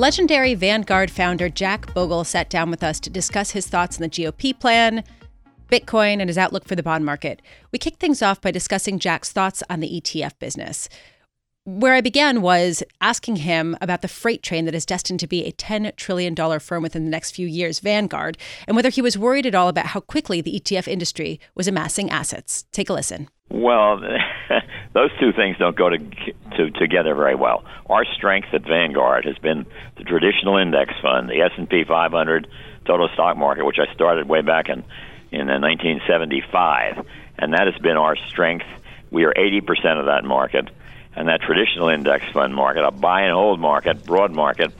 Legendary Vanguard founder Jack Bogle sat down with us to discuss his thoughts on the GOP plan, Bitcoin, and his outlook for the bond market. We kicked things off by discussing Jack's thoughts on the ETF business. Where I began was asking him about the freight train that is destined to be a $10 trillion firm within the next few years, Vanguard, and whether he was worried at all about how quickly the ETF industry was amassing assets. Take a listen. Well, those two things don't go to, to, together very well. Our strength at Vanguard has been the traditional index fund, the S&P 500 total stock market, which I started way back in in 1975, and that has been our strength. We are 80% of that market, and that traditional index fund market, a buy and hold market, broad market,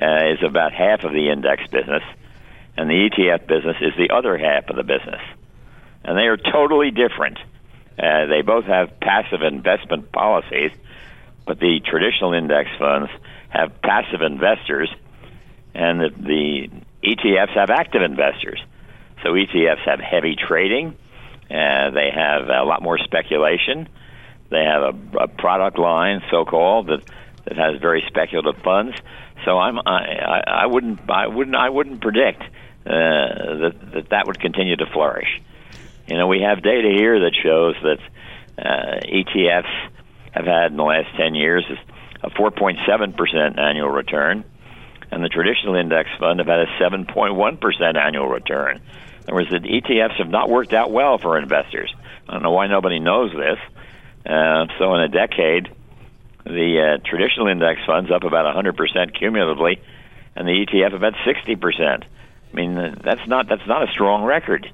uh, is about half of the index business, and the ETF business is the other half of the business, and they are totally different. Uh, they both have passive investment policies, but the traditional index funds have passive investors, and the, the ETFs have active investors. So ETFs have heavy trading. Uh, they have a lot more speculation. They have a, a product line, so-called, that that has very speculative funds. So I'm I, I, wouldn't I wouldn't I wouldn't predict uh, that that that would continue to flourish. You know, we have data here that shows that uh, ETFs have had in the last 10 years a 4.7% annual return, and the traditional index fund have had a 7.1% annual return. In other words, the ETFs have not worked out well for investors. I don't know why nobody knows this. Uh, so, in a decade, the uh, traditional index funds up about 100% cumulatively, and the ETF about 60%. I mean, that's not that's not a strong record.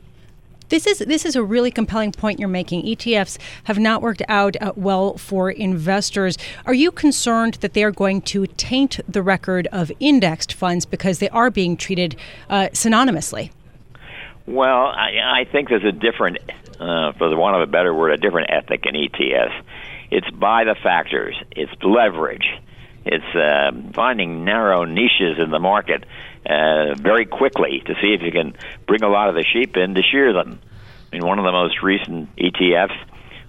This is this is a really compelling point you're making. ETFs have not worked out uh, well for investors. Are you concerned that they are going to taint the record of indexed funds because they are being treated uh, synonymously? Well, I, I think there's a different, uh, for the want of a better word, a different ethic in ETFs. It's by the factors. It's leverage. It's uh, finding narrow niches in the market uh, very quickly to see if you can bring a lot of the sheep in to shear them. I mean, one of the most recent ETFs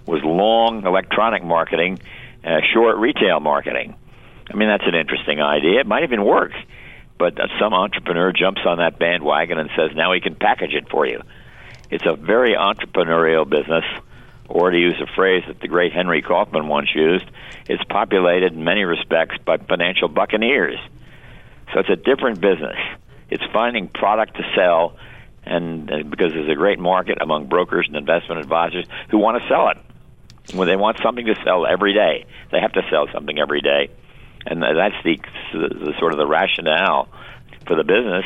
was long electronic marketing, uh, short retail marketing. I mean, that's an interesting idea. It might even work, but uh, some entrepreneur jumps on that bandwagon and says, now he can package it for you. It's a very entrepreneurial business, or to use a phrase that the great Henry Kaufman once used, it's populated in many respects by financial buccaneers. So it's a different business. It's finding product to sell, and uh, because there's a great market among brokers and investment advisors who want to sell it. When they want something to sell every day, they have to sell something every day, and that's the, the, the sort of the rationale for the business.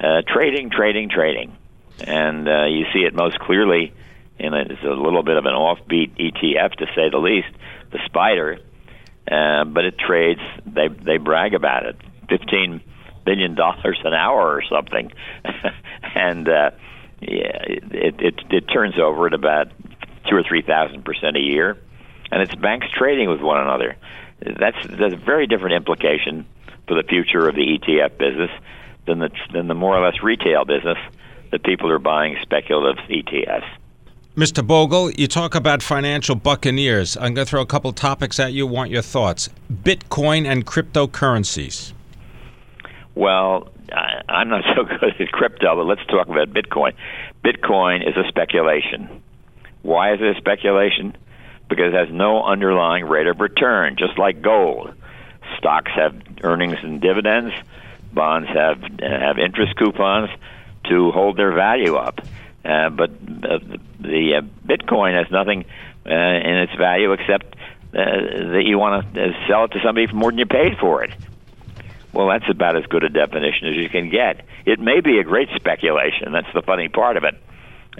Uh, trading, trading, trading, and uh, you see it most clearly in a, it's a little bit of an offbeat ETF to say the least, the SPDR, uh, but it trades. They they brag about it fifteen billion dollars an hour or something, and uh, yeah, it, it it turns over at about two or three thousand percent a year, and it's banks trading with one another. That's that's a very different implication for the future of the ETF business than the than the more or less retail business that people are buying speculative ETFs. Mr. Bogle, you talk about financial buccaneers. I'm going to throw a couple topics at you. Want your thoughts? Bitcoin and cryptocurrencies. Well, I'm not so good at crypto, but let's talk about Bitcoin. Bitcoin is a speculation. Why is it a speculation? Because it has no underlying rate of return, just like gold. Stocks have earnings and dividends. Bonds have have interest coupons to hold their value up. Uh, but uh, the uh, Bitcoin has nothing uh, in its value except uh, that you want to sell it to somebody for more than you paid for it. Well, that's about as good a definition as you can get. It may be a great speculation. That's the funny part of it.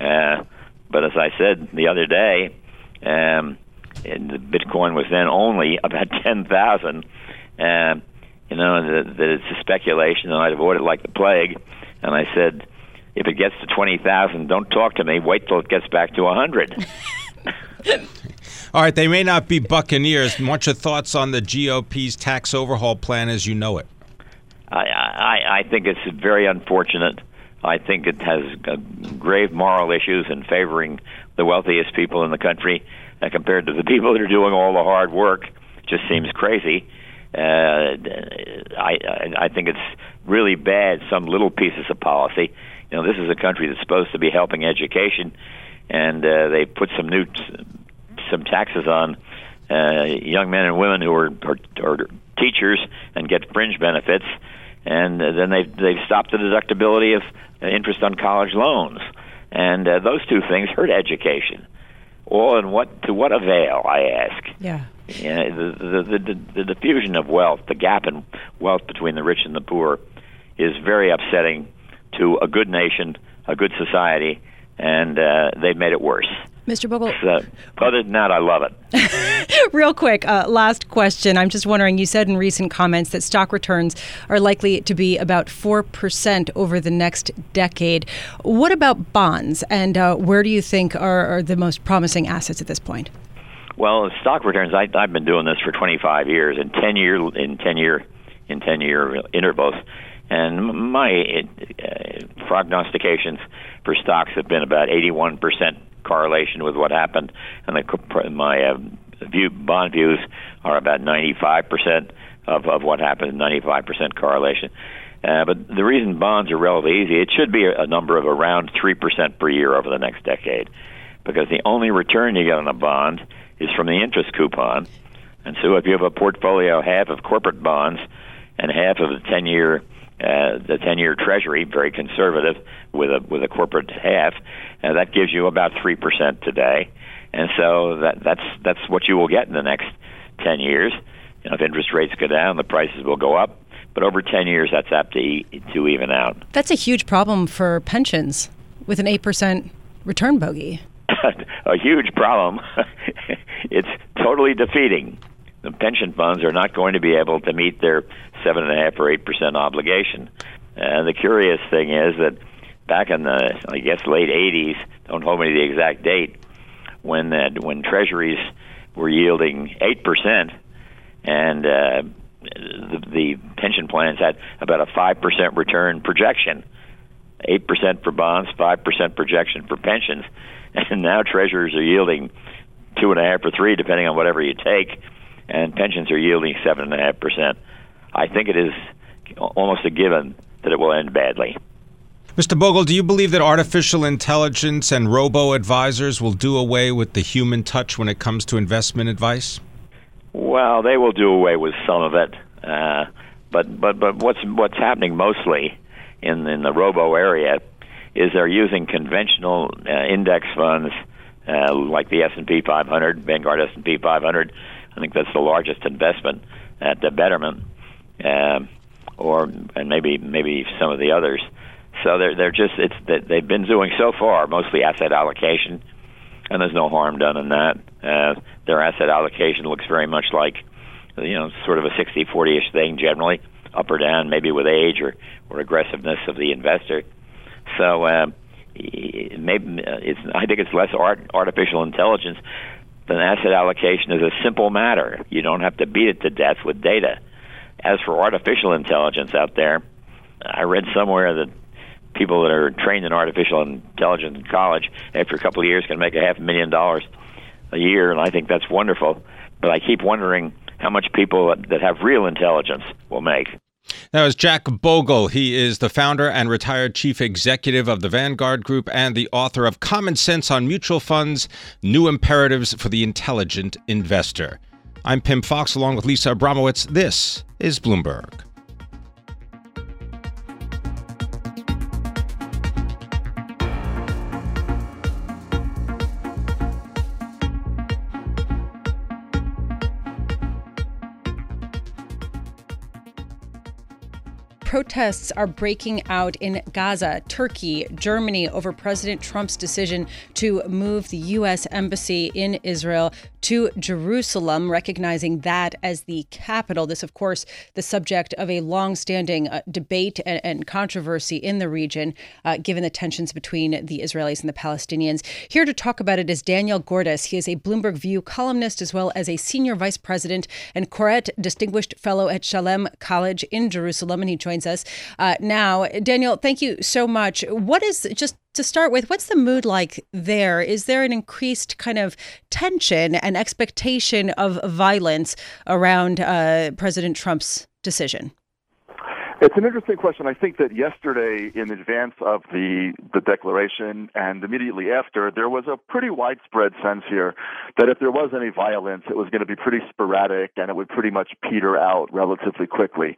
Uh, but as I said the other day, um, and Bitcoin was then only about ten thousand. Uh, you know, that, that it's a speculation, and I'd avoid it like the plague. And I said, if it gets to twenty thousand, don't talk to me. Wait till it gets back to a hundred. All right, they may not be buccaneers. What's your thoughts on the GOP's tax overhaul plan as you know it? I, I, think it's very unfortunate. I think it has uh, grave moral issues in favoring the wealthiest people in the country uh, compared to the people that are doing all the hard work. It just seems crazy. Uh, I, I think it's really bad. Some little pieces of policy. You know, this is a country that's supposed to be helping education, and uh, they put some new some taxes on uh, young men and women who are, are, are teachers and get fringe benefits, and uh, then they they've stopped the deductibility of uh, interest on college loans, and uh, those two things hurt education. All in what to what avail? I ask. Yeah. Yeah, the, the, the, the diffusion of wealth, the gap in wealth between the rich and the poor, is very upsetting to a good nation, a good society, and uh, they've made it worse. Mr. Bogle. So, other than that, I love it. Real quick, uh, last question. I'm just wondering you said in recent comments that stock returns are likely to be about 4% over the next decade. What about bonds, and uh, where do you think are, are, the most promising assets at this point? Well, stock returns, I, I've been doing this for 25 years in 10 year, in 10 year, in 10 year intervals. And my uh, prognostications for stocks have been about 81% correlation with what happened, and the, my uh, view bond views are about 95% of, of what happened, 95% correlation. Uh, but the reason bonds are relatively easy, it should be a, a number of around 3% per year over the next decade, because the only return you get on a bond is from the interest coupon. And so if you have a portfolio half of corporate bonds and half of the 10 year uh, the 10-year Treasury, very conservative, with a with a corporate half, uh, that gives you about three percent today, and so that that's that's what you will get in the next 10 years. You know, if interest rates go down, the prices will go up, but over 10 years, that's apt to to even out. That's a huge problem for pensions with an eight percent return bogey. a huge problem. it's totally defeating the pension funds are not going to be able to meet their seven and a half or eight percent obligation. And the curious thing is that back in the I guess late '80s, don't hold me to the exact date, when that when Treasuries were yielding eight percent, and uh, the, the pension plans had about a five percent return projection, eight percent for bonds, five percent projection for pensions, and now Treasuries are yielding two and a half or three, depending on whatever you take and pensions are yielding seven and a half percent. I think it is almost a given that it will end badly. Mr. Bogle, do you believe that artificial intelligence and robo advisors will do away with the human touch when it comes to investment advice? Well, they will do away with some of it, uh, but but but what's what's happening mostly in in the robo area is they're using conventional uh, index funds uh, like the S and P 500, Vanguard S and P 500, I think that's the largest investment at the Betterment, uh, or and maybe maybe some of the others. So they're they're just it's that they've been doing so far mostly asset allocation, and there's no harm done in that. Uh, their asset allocation looks very much like you know sort of a 60-40ish thing generally, up or down, maybe with age or or aggressiveness of the investor. So. Uh, maybe it's I think it's less art, artificial intelligence than asset allocation is a simple matter. You don't have to beat it to death with data. As for artificial intelligence out there, I read somewhere that people that are trained in artificial intelligence in college, after a couple of years, can make a half a million dollars a year, and I think that's wonderful. But I keep wondering how much people that have real intelligence will make. That was Jack Bogle. He is the founder and retired chief executive of the Vanguard Group and the author of Common Sense on Mutual Funds New Imperatives for the Intelligent Investor. I'm Pimm Fox along with Lisa Abramowicz. This is Bloomberg. Protests are breaking out in Gaza, Turkey, Germany over President Trump's decision to move the U.S. Embassy in Israel to Jerusalem, recognizing that as the capital. This, of course, the subject of a long-standing uh, debate and, and, controversy in the region, uh, given the tensions between the Israelis and the Palestinians. Here to talk about it is Daniel Gordis. He is a Bloomberg View columnist as well as a senior vice president and Koret Distinguished Fellow at Shalem College in Jerusalem, and he joins us uh, now. Daniel, thank you so much. What is just to start with, what's the mood like there? Is there an increased kind of tension and expectation of violence around uh, President Trump's decision? It's an interesting question. I think that yesterday, in advance of the the declaration and immediately after, there was a pretty widespread sense here that if there was any violence, it was going to be pretty sporadic and it would pretty much peter out relatively quickly.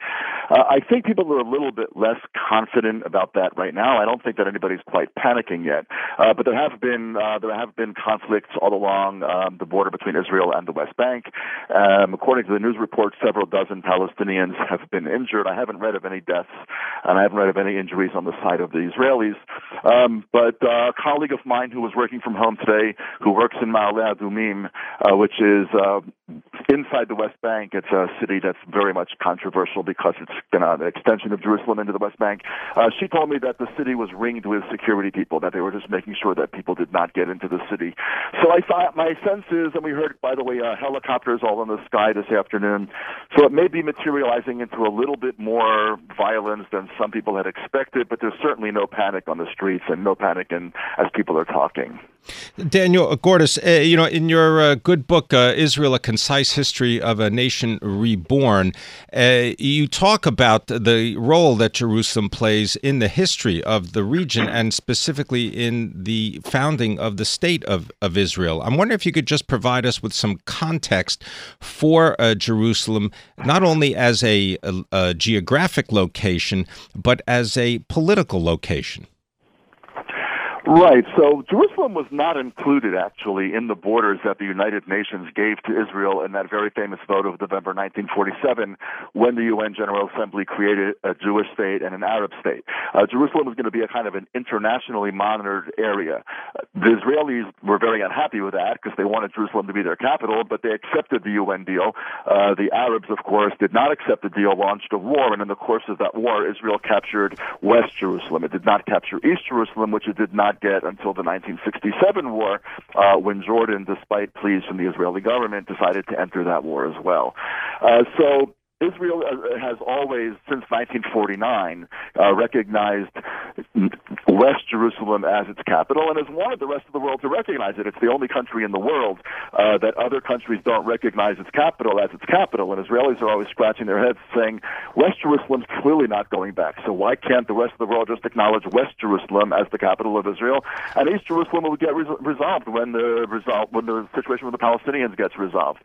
Uh, I think people are a little bit less confident about that right now. I don't think that anybody's quite panicking yet, uh, but there have been uh, there have been conflicts all along um, the border between Israel and the West Bank. Um, according to the news report, several dozen Palestinians have been injured. I haven't read of any deaths, and I haven't read of any injuries on the side of the Israelis. Um, but uh, a colleague of mine who was working from home today, who works in Ma'ale Adumim, uh, which is uh, inside the West Bank, it's a city that's very much controversial because it's you know, an extension of Jerusalem into the West Bank. Uh, she told me that the city was ringed with security people, that they were just making sure that people did not get into the city. So I thought my sense is, and we heard, by the way, uh, helicopters all in the sky this afternoon. So it may be materializing into a little bit more violence than some people had expected, but there's certainly no panic on the streets and no panic in, as people are talking. Daniel Gordis, uh, you know, in your uh, good book, uh, Israel: A Concise History of a Nation Reborn, uh, you talk about the role that Jerusalem plays in the history of the region and specifically in the founding of the state of, of Israel. I'm wondering if you could just provide us with some context for uh, Jerusalem, not only as a, a, a geographic location, but as a political location. Right. So Jerusalem was not included actually in the borders that the United Nations gave to Israel in that very famous vote of November 1947 when the UN General Assembly created a Jewish state and an Arab state. Uh, Jerusalem was going to be a kind of an internationally monitored area. The Israelis were very unhappy with that because they wanted Jerusalem to be their capital, but they accepted the UN deal. Uh, the Arabs, of course, did not accept the deal, launched a war, and in the course of that war, Israel captured West Jerusalem. It did not capture East Jerusalem, which it did not get until the 1967 war, uh, when Jordan, despite pleas from the Israeli government, decided to enter that war as well. Uh, so Israel uh, has always, since 1949, uh, recognized West Jerusalem as its capital and has wanted the rest of the world to recognize it. It's the only country in the world uh, that other countries don't recognize its capital as its capital. And Israelis are always scratching their heads saying, West Jerusalem's clearly not going back. So why can't the rest of the world just acknowledge West Jerusalem as the capital of Israel? And East Jerusalem will get res- resolved when the result, when the situation with the Palestinians gets resolved.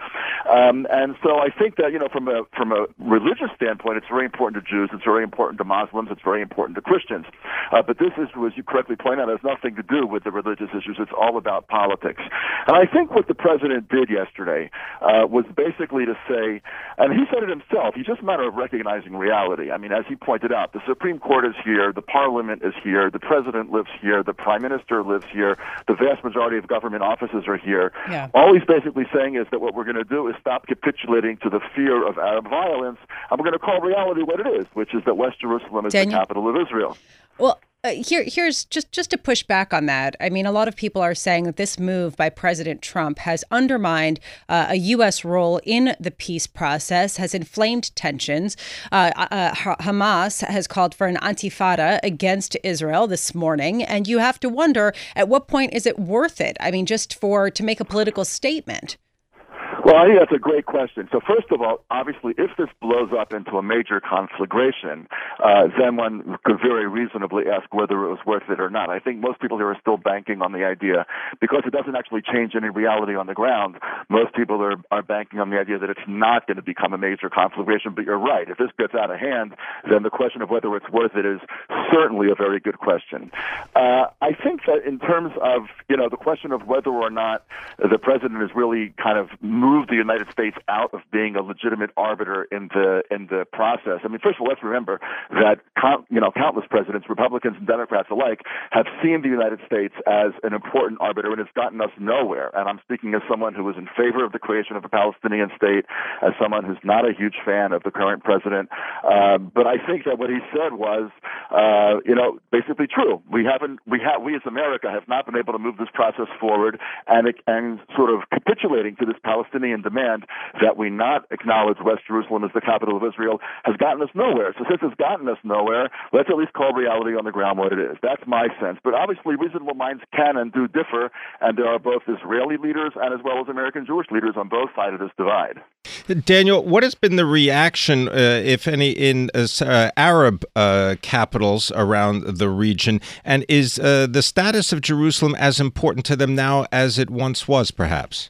Um, and so I think that, you know, from a, from a religious standpoint, it's very important to Jews, it's very important to Muslims, it's very important to Christians. Uh, but this is, as you correctly point out, has nothing to do with the religious issues. It's all about politics. And I think what the president did yesterday uh, was basically to say, and he said it himself, he's just a matter of recognizing reality. I mean, as he pointed out, the Supreme Court is here, the parliament is here, the president lives here, the prime minister lives here, the vast majority of government offices are here. Yeah. All he's basically saying is that what we're going to do is stop capitulating to the fear of Arab violence violence, and we're going to call reality what it is, which is that West Jerusalem is Daniel, the capital of Israel. Well, uh, here, here's just just to push back on that. I mean, a lot of people are saying that this move by President Trump has undermined uh, a U.S. role in the peace process, has inflamed tensions. Uh, uh, Hamas has called for an intifada against Israel this morning, and you have to wonder at what point is it worth it? I mean, just for to make a political statement. Well, I think that's a great question. So, first of all, obviously, if this blows up into a major conflagration, uh, then one could very reasonably ask whether it was worth it or not. I think most people here are still banking on the idea because it doesn't actually change any reality on the ground. Most people are, are banking on the idea that it's not going to become a major conflagration. But you're right. If this gets out of hand, then the question of whether it's worth it is certainly a very good question. Uh, I think that in terms of, you know, the question of whether or not the president is really kind of moving move the United States out of being a legitimate arbiter in the in the process. I mean, first of all, let's remember that you know countless presidents, Republicans and Democrats alike, have seen the United States as an important arbiter, and it's gotten us nowhere. And I'm speaking as someone who is in favor of the creation of a Palestinian state, as someone who's not a huge fan of the current president. Um, but I think that what he said was, uh, you know, basically true. We haven't, we have, we as America have not been able to move this process forward, and and sort of capitulating to this Palestinian demand that we not acknowledge West Jerusalem as the capital of Israel has gotten us nowhere. So since it's gotten us nowhere, let's at least call reality on the ground what it is. That's my sense. But obviously, reasonable minds can and do differ, and there are both Israeli leaders and as well as American Jewish leaders on both sides of this divide. Daniel, what has been the reaction, uh, if any, in uh, uh Arab uh, capitals around the region? And is uh, the status of Jerusalem as important to them now as it once was, perhaps?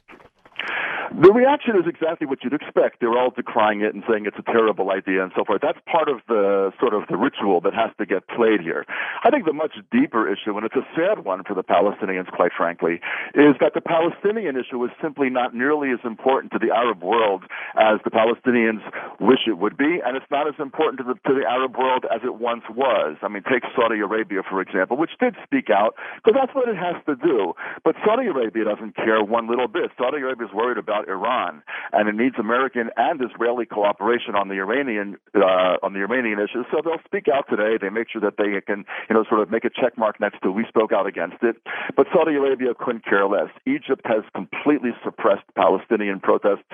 The reaction is exactly what you'd expect. They're all decrying it and saying it's a terrible idea and so forth. That's part of the sort of the ritual that has to get played here. I think the much deeper issue, and it's a sad one for the Palestinians, quite frankly, is that the Palestinian issue is simply not nearly as important to the Arab world as the Palestinians wish it would be, and it's not as important to the to the Arab world as it once was. I mean, take Saudi Arabia for example, which did speak out because that's what it has to do. But Saudi Arabia doesn't care one little bit. Saudi Arabia is worried about about Iran, and it needs American and Israeli cooperation on the Iranian uh, on the Iranian issue. So they'll speak out today. They make sure that they can, you know, sort of make a check mark next to we spoke out against it. But Saudi Arabia couldn't care less. Egypt has completely suppressed Palestinian protests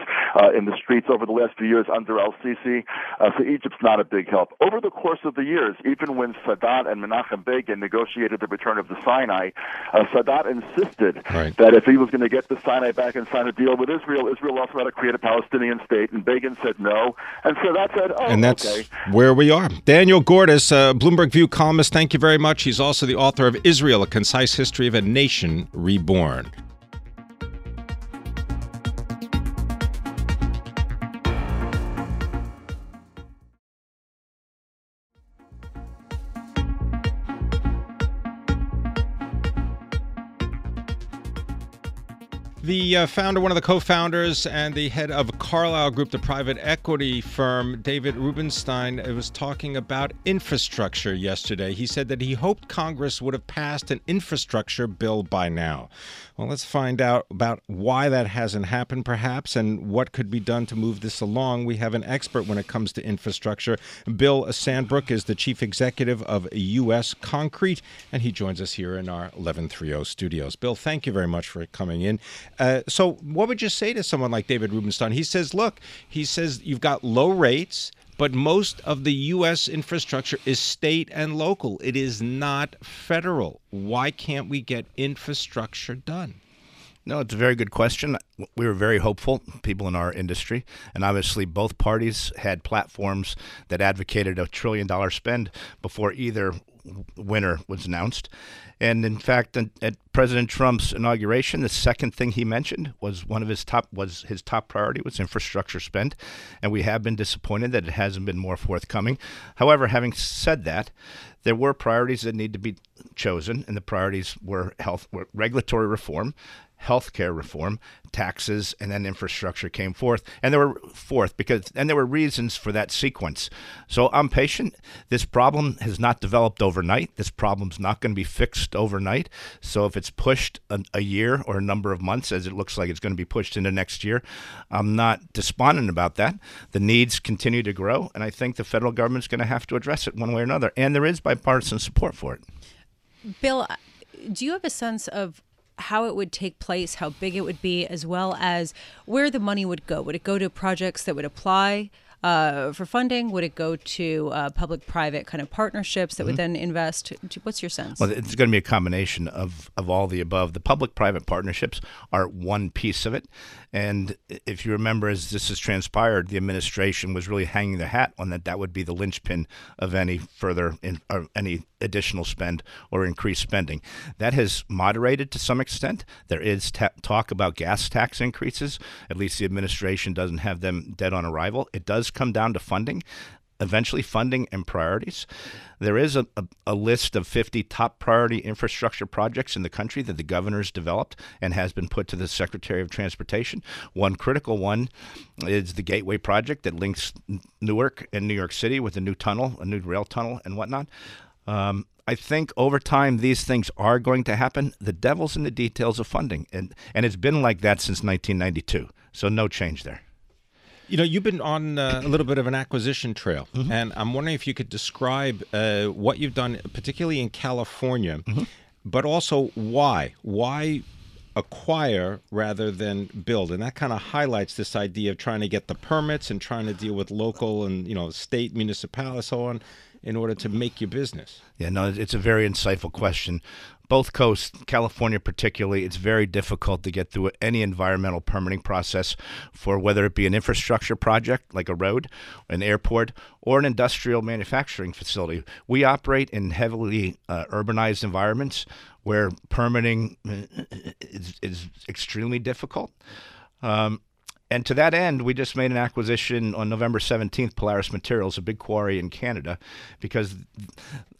uh, in the streets over the last few years under Al Sisi. Uh, so Egypt's not a big help. Over the course of the years, even when Sadat and Menachem Begin negotiated the return of the Sinai, uh, Sadat insisted right. that if he was going to get the Sinai back and sign a deal with Israel, Israel. Israel also had to create a Palestinian state, and Begin said no. And so that said, oh, and that's okay. where we are. Daniel Gordis, uh, Bloomberg View columnist, thank you very much. He's also the author of Israel: A Concise History of a Nation Reborn. The uh, founder, one of the co founders, and the head of Carlyle Group, the private equity firm, David Rubenstein, was talking about infrastructure yesterday. He said that he hoped Congress would have passed an infrastructure bill by now. Well, let's find out about why that hasn't happened, perhaps, and what could be done to move this along. We have an expert when it comes to infrastructure. Bill Sandbrook is the chief executive of U.S. Concrete, and he joins us here in our 1130 studios. Bill, thank you very much for coming in. Uh, so, what would you say to someone like David Rubenstein? He says, look, he says you've got low rates but most of the U.S. infrastructure is state and local. It is not federal. Why can't we get infrastructure done? No, it's a very good question. We were very hopeful, people in our industry, and obviously both parties had platforms that advocated a trillion dollar spend before either winner was announced. And in fact, at President Trump's inauguration, the second thing he mentioned was one of his top was his top priority was infrastructure spend, and we have been disappointed that it hasn't been more forthcoming. However, having said that, there were priorities that need to be chosen, and the priorities were health, were regulatory reform, healthcare reform, taxes, and then infrastructure came forth. And there were fourth because and there were reasons for that sequence. So I'm patient. This problem has not developed overnight. This problem's not going to be fixed overnight. So if it's pushed a, a, year or a number of months, as it looks like it's going to be pushed into next year, I'm not despondent about that. The needs continue to grow, and I think the federal government's going to have to address it one way or another. And there is bipartisan support for it. Bill, do you have a sense of how it would take place, how big it would be, as well as where the money would go. Would it go to projects that would apply uh, for funding? Would it go to uh, public-private kind of partnerships that mm-hmm. would then invest? What's your sense? Well, it's going to be a combination of of all the above. The public-private partnerships are one piece of it, and if you remember, as this has transpired, the administration was really hanging the hat on that. That would be the linchpin of any further in, any additional spend or increased spending. That has moderated to some extent. There is ta- talk about gas tax increases. At least the administration doesn't have them dead on arrival. It does come down to funding eventually funding and priorities. There is a, a, a, list of 50 top priority infrastructure projects in the country that the governor's developed and has been put to the Secretary of Transportation. One critical one is the Gateway Project that links Newark and New York City with a new tunnel, a new rail tunnel, and whatnot. Um, I think over time these things are going to happen. The devil's in the details of funding, and and it's been like that since 1992. So no change there. You know, you've been on uh, a little bit of an acquisition trail, mm-hmm. and I'm wondering if you could describe uh, what you've done, particularly in California, mm-hmm. but also why. Why acquire rather than build and that kind of highlights this idea of trying to get the permits and trying to deal with local and you know state municipalities so on in order to make your business yeah no it's a very insightful question both coasts, California particularly, it's very difficult to get through any environmental permitting process for whether it be an infrastructure project like a road, an airport, or an industrial manufacturing facility. We operate in heavily uh, urbanized environments where permitting uh, is, is extremely difficult. Um, and to that end, we just made an acquisition on November 17th, Polaris Materials, a big quarry in Canada, because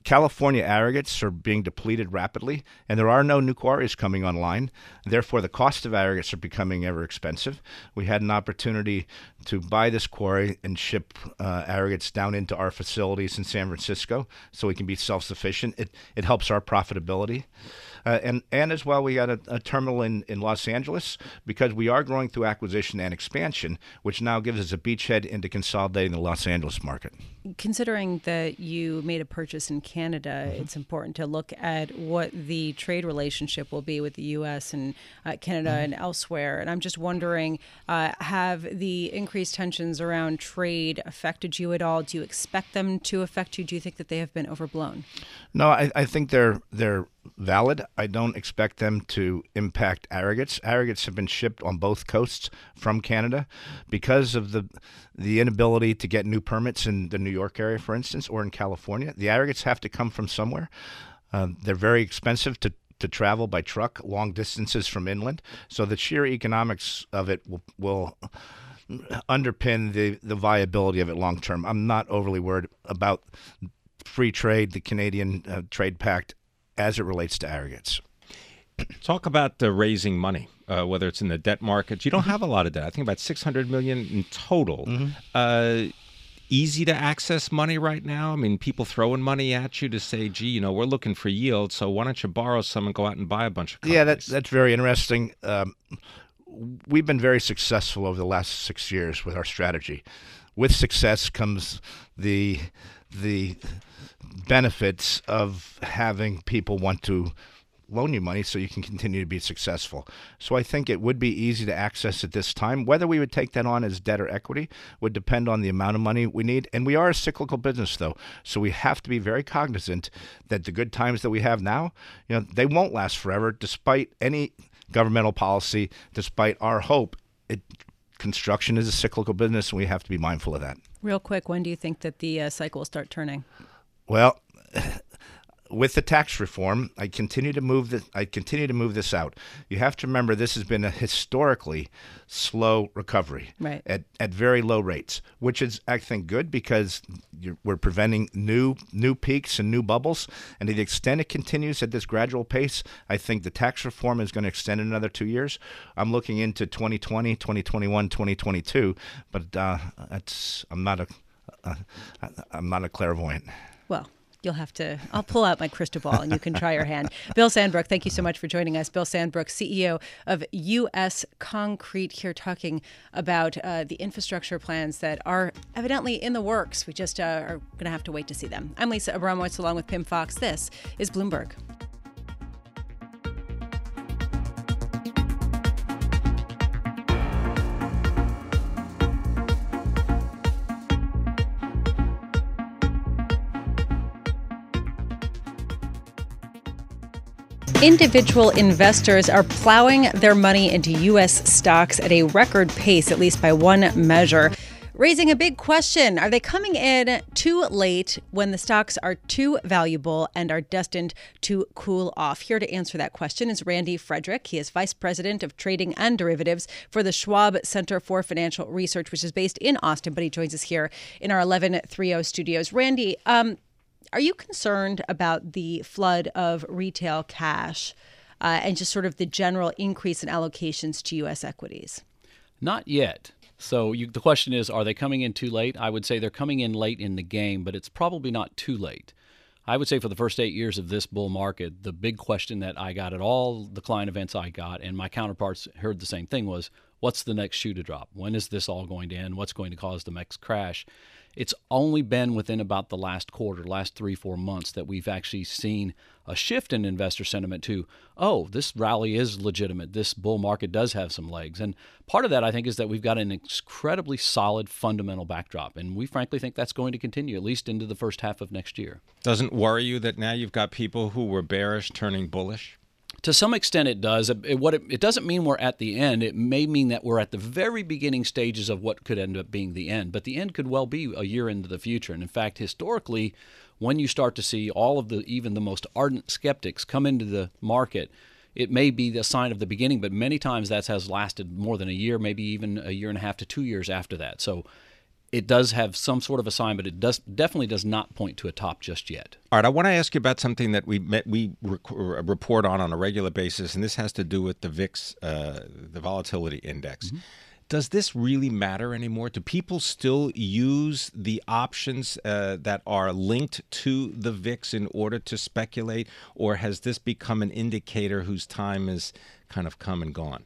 California aggregates are being depleted rapidly, and there are no new quarries coming online. Therefore, the cost of aggregates are becoming ever expensive. We had an opportunity to buy this quarry and ship uh, aggregates down into our facilities in San Francisco so we can be self sufficient. It, it helps our profitability. Uh, and, and as well, we got a, a, terminal in, in Los Angeles because we are growing through acquisition and expansion, which now gives us a beachhead into consolidating the Los Angeles market. Considering that you made a purchase in Canada, mm-hmm. it's important to look at what the trade relationship will be with the U.S. and uh, Canada mm-hmm. and elsewhere. And I'm just wondering uh, have the increased tensions around trade affected you at all? Do you expect them to affect you? Do you think that they have been overblown? No, I, I think they're they're valid. I don't expect them to impact aggregates. Aggregates have been shipped on both coasts from Canada because of the the inability to get new permits in the New York area, for instance, or in California. The aggregates have to come from somewhere. Uh, they're very expensive to to travel by truck long distances from inland. So the sheer economics of it will, will underpin the, the viability of it long term. I'm not overly worried about free trade, the Canadian uh, Trade Pact, as it relates to aggregates. Talk about uh, raising money, uh, whether it's in the debt markets. You don't mm-hmm. have a lot of debt. I think about 600 million in total. Mm-hmm. Uh, easy to access money right now? I mean, people throwing money at you to say, "Gee, you know, we're looking for yield, so why don't you borrow some and go out and buy a bunch of companies?" Yeah, that's that's very interesting. Um, we've been very successful over the last six years with our strategy. With success comes the the benefits of having people want to loan you money so you can continue to be successful. So I think it would be easy to access at this time. Whether we would take that on as debt or equity would depend on the amount of money we need. And we are a cyclical business though. So we have to be very cognizant that the good times that we have now, you know, they won't last forever despite any governmental policy, despite our hope. It construction is a cyclical business and we have to be mindful of that. Real quick, when do you think that the uh, cycle will start turning? Well, with the tax reform, I continue to move the, I continue to move this out. You have to remember this has been a historically slow recovery right. at, at very low rates, which is I think good because we're preventing new new peaks and new bubbles. And to the extent it continues at this gradual pace, I think the tax reform is going to extend another two years. I'm looking into 2020, 2021, 2022, but uh, that's I'm not a uh, I'm not a clairvoyant. Well, you'll have to i'll pull out my crystal ball and you can try your hand. Bill sandbrook thank you so much for joining us. Bill sandbrook ceo of us concrete here talking about uh, the infrastructure plans that are evidently in the works. We just uh, are going to have to wait to see them. I'm lisa abramowicz along with pimm Fox. This is bloomberg Individual investors are plowing their money into U.S. stocks at a record pace, at least by one measure. Raising a big question Are they coming in too late when the stocks are too valuable and are destined to cool off? Here to answer that question is Randy Frederick. He is Vice President of Trading and Derivatives for the Schwab Center for Financial Research, which is based in Austin, but he joins us here in our 1130 studios. Randy, um, are you concerned about the flood of retail cash uh, and just sort of the general increase in allocations to U.S. equities? Not yet. So you, the question is, are they coming in too late? I would say they're coming in late in the game, but it's probably not too late. I would say for the first eight years of this bull market, the big question that I got at all the client events I got, and my counterparts heard the same thing, was what's the next shoe to drop? When is this all going to end? What's going to cause the next crash? It's only been within about the last quarter, last three, four months, that we've actually seen a shift in investor sentiment to, oh, this rally is legitimate. This bull market does have some legs. And part of that, I think, is that we've got an incredibly solid fundamental backdrop. And we frankly think that's going to continue at least into the first half of next year. Doesn't worry you that now you've got people who were bearish turning bullish? To some extent, it does. It, what it, it, doesn't mean we're at the end. It may mean that we're at the very beginning stages of what could end up being the end. But the end could well be a year into the future. And in fact, historically, when you start to see all of the even the most ardent skeptics come into the market, it may be the sign of the beginning. But many times that has lasted more than a year, maybe even a year and a half to two years after that. So it does have some sort of a sign, but it does definitely does not point to a top just yet. All right, I want to ask you about something that we met, we rec- report on on a regular basis, and this has to do with the VIX, uh, the volatility index. Mm-hmm. Does this really matter anymore? Do people still use the options uh, that are linked to the VIX in order to speculate, or has this become an indicator whose time is kind of come and gone?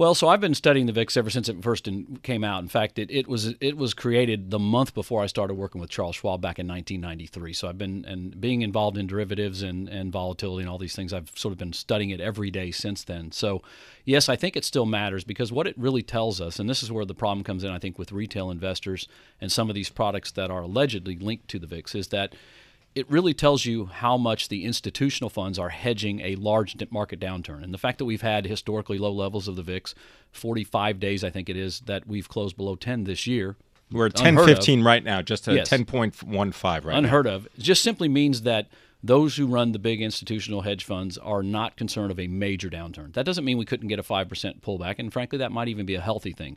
Well, so I've been studying the VIX ever since it first in, came out. In fact, it, it was it was created the month before I started working with Charles Schwab back in 1993. So I've been and being involved in derivatives and, and volatility and all these things. I've sort of been studying it every day since then. So yes, I think it still matters because what it really tells us, and this is where the problem comes in, I think, with retail investors and some of these products that are allegedly linked to the VIX, is that it really tells you how much the institutional funds are hedging a large market downturn. And the fact that we've had historically low levels of the VIX, 45 days, I think it is, that we've closed below 10 this year. We're at 10 15 right now, just a yes. 10.15 right Unheard now. of. It just simply means that those who run the big institutional hedge funds are not concerned of a major downturn. That doesn't mean we couldn't get a 5% pullback, and frankly, that might even be a healthy thing.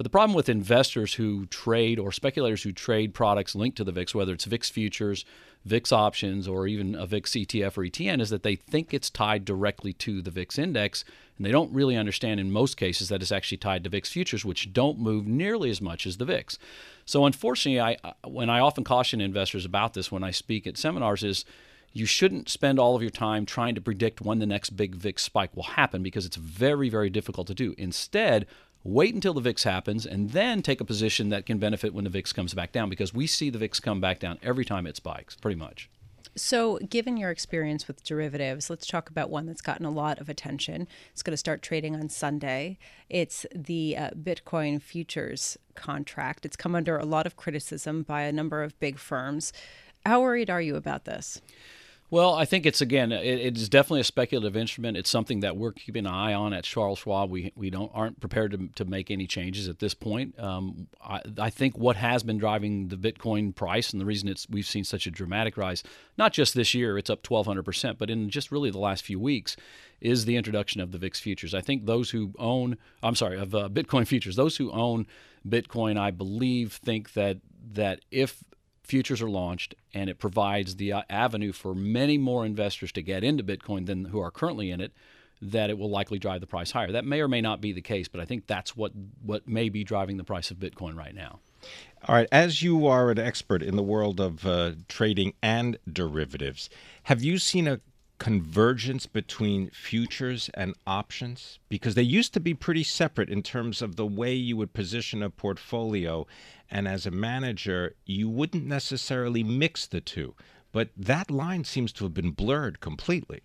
But the problem with investors who trade or speculators who trade products linked to the VIX, whether it's VIX futures, VIX options, or even a VIX ETF or ETN, is that they think it's tied directly to the VIX index, and they don't really understand in most cases that it's actually tied to VIX futures, which don't move nearly as much as the VIX. So, unfortunately, I when I often caution investors about this when I speak at seminars is you shouldn't spend all of your time trying to predict when the next big VIX spike will happen because it's very, very difficult to do. Instead, wait until the VIX happens, and then take a position that can benefit when the VIX comes back down because we see the VIX come back down every time it spikes, pretty much. So, given your experience with derivatives, let's talk about one that's gotten a lot of attention. It's going to start trading on Sunday. It's the uh, Bitcoin futures contract. It's come under a lot of criticism by a number of big firms. How worried are you about this? Well, I think it's again, it, is definitely a speculative instrument. It's something that we're keeping an eye on at Charles Schwab. We we don't aren't prepared to, to make any changes at this point. Um, I, I think what has been driving the Bitcoin price and the reason it's we've seen such a dramatic rise, not just this year, it's up 1,200 percent, but in just really the last few weeks, is the introduction of the VIX futures. I think those who own, I'm sorry, of uh, Bitcoin futures, those who own Bitcoin, I believe, think that that if futures are launched, and it provides the uh, avenue for many more investors to get into Bitcoin than who are currently in it. That it will likely drive the price higher. That may or may not be the case, but I think that's what what may be driving the price of Bitcoin right now. All right, as you are an expert in the world of uh, trading and derivatives, have you seen a convergence between futures and options? Because they used to be pretty separate in terms of the way you would position a portfolio. And as a manager, you wouldn't necessarily mix the two. But that line seems to have been blurred completely.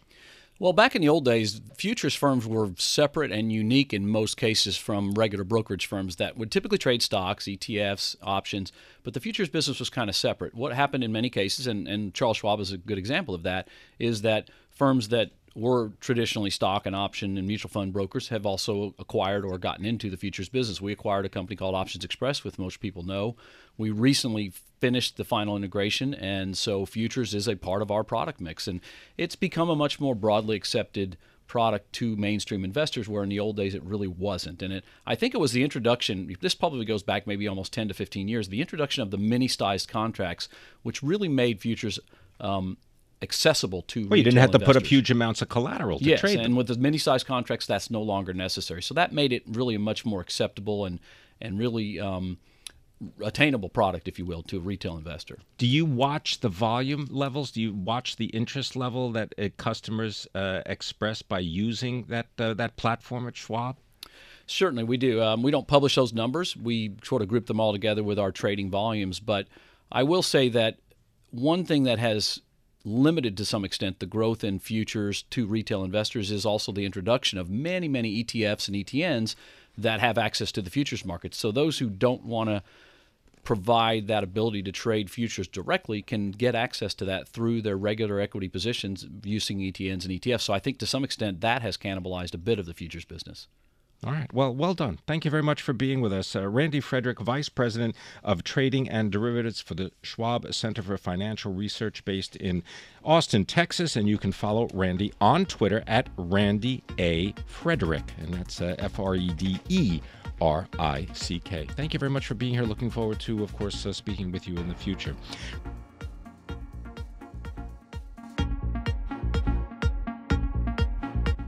Well, back in the old days, futures firms were separate and unique in most cases from regular brokerage firms that would typically trade stocks, ETFs, options, but the futures business was kind of separate. What happened in many cases, and, and Charles Schwab is a good example of that, is that firms that we're traditionally stock and option and mutual fund brokers have also acquired or gotten into the futures business. We acquired a company called optionsXpress, which most people know. We recently finished the final integration, and so futures is a part of our product mix, and it's become a much more broadly accepted product to mainstream investors where in the old days it really wasn't and it i think it was the introduction this probably goes back maybe almost 10 to 15 years the introduction of the mini sized contracts which really made futures um, accessible to. Well, you didn't have investors. to put up huge amounts of collateral to yes, trade and them. with the mini size contracts, that's no longer necessary. So that made it really a much more acceptable and and really um, attainable product, if you will, to a retail investor. Do you watch the volume levels? Do you watch the interest level that uh, customers uh, express by using that uh, that platform at Schwab? Certainly, we do. Um, we don't publish those numbers. We sort of group them all together with our trading volumes. But I will say that one thing that has limited to some extent the growth in futures to retail investors is also the introduction of many, many ETFs and ETNs that have access to the futures market. So those who don't want to provide that ability to trade futures directly can get access to that through their regular equity positions using ETNs and ETFs. So I think to some extent that has cannibalized a bit of the futures business. All right. Well, well done. Thank you very much for being with us. Uh, Randy Frederick, Vice President of Trading and Derivatives for the Schwab Center for Financial Research based in Austin, Texas. And you can follow Randy on Twitter at Randy A. Frederick. And that's uh, F R E D E R I C K. Thank you very much for being here. Looking forward to, of course, uh, speaking with you in the future.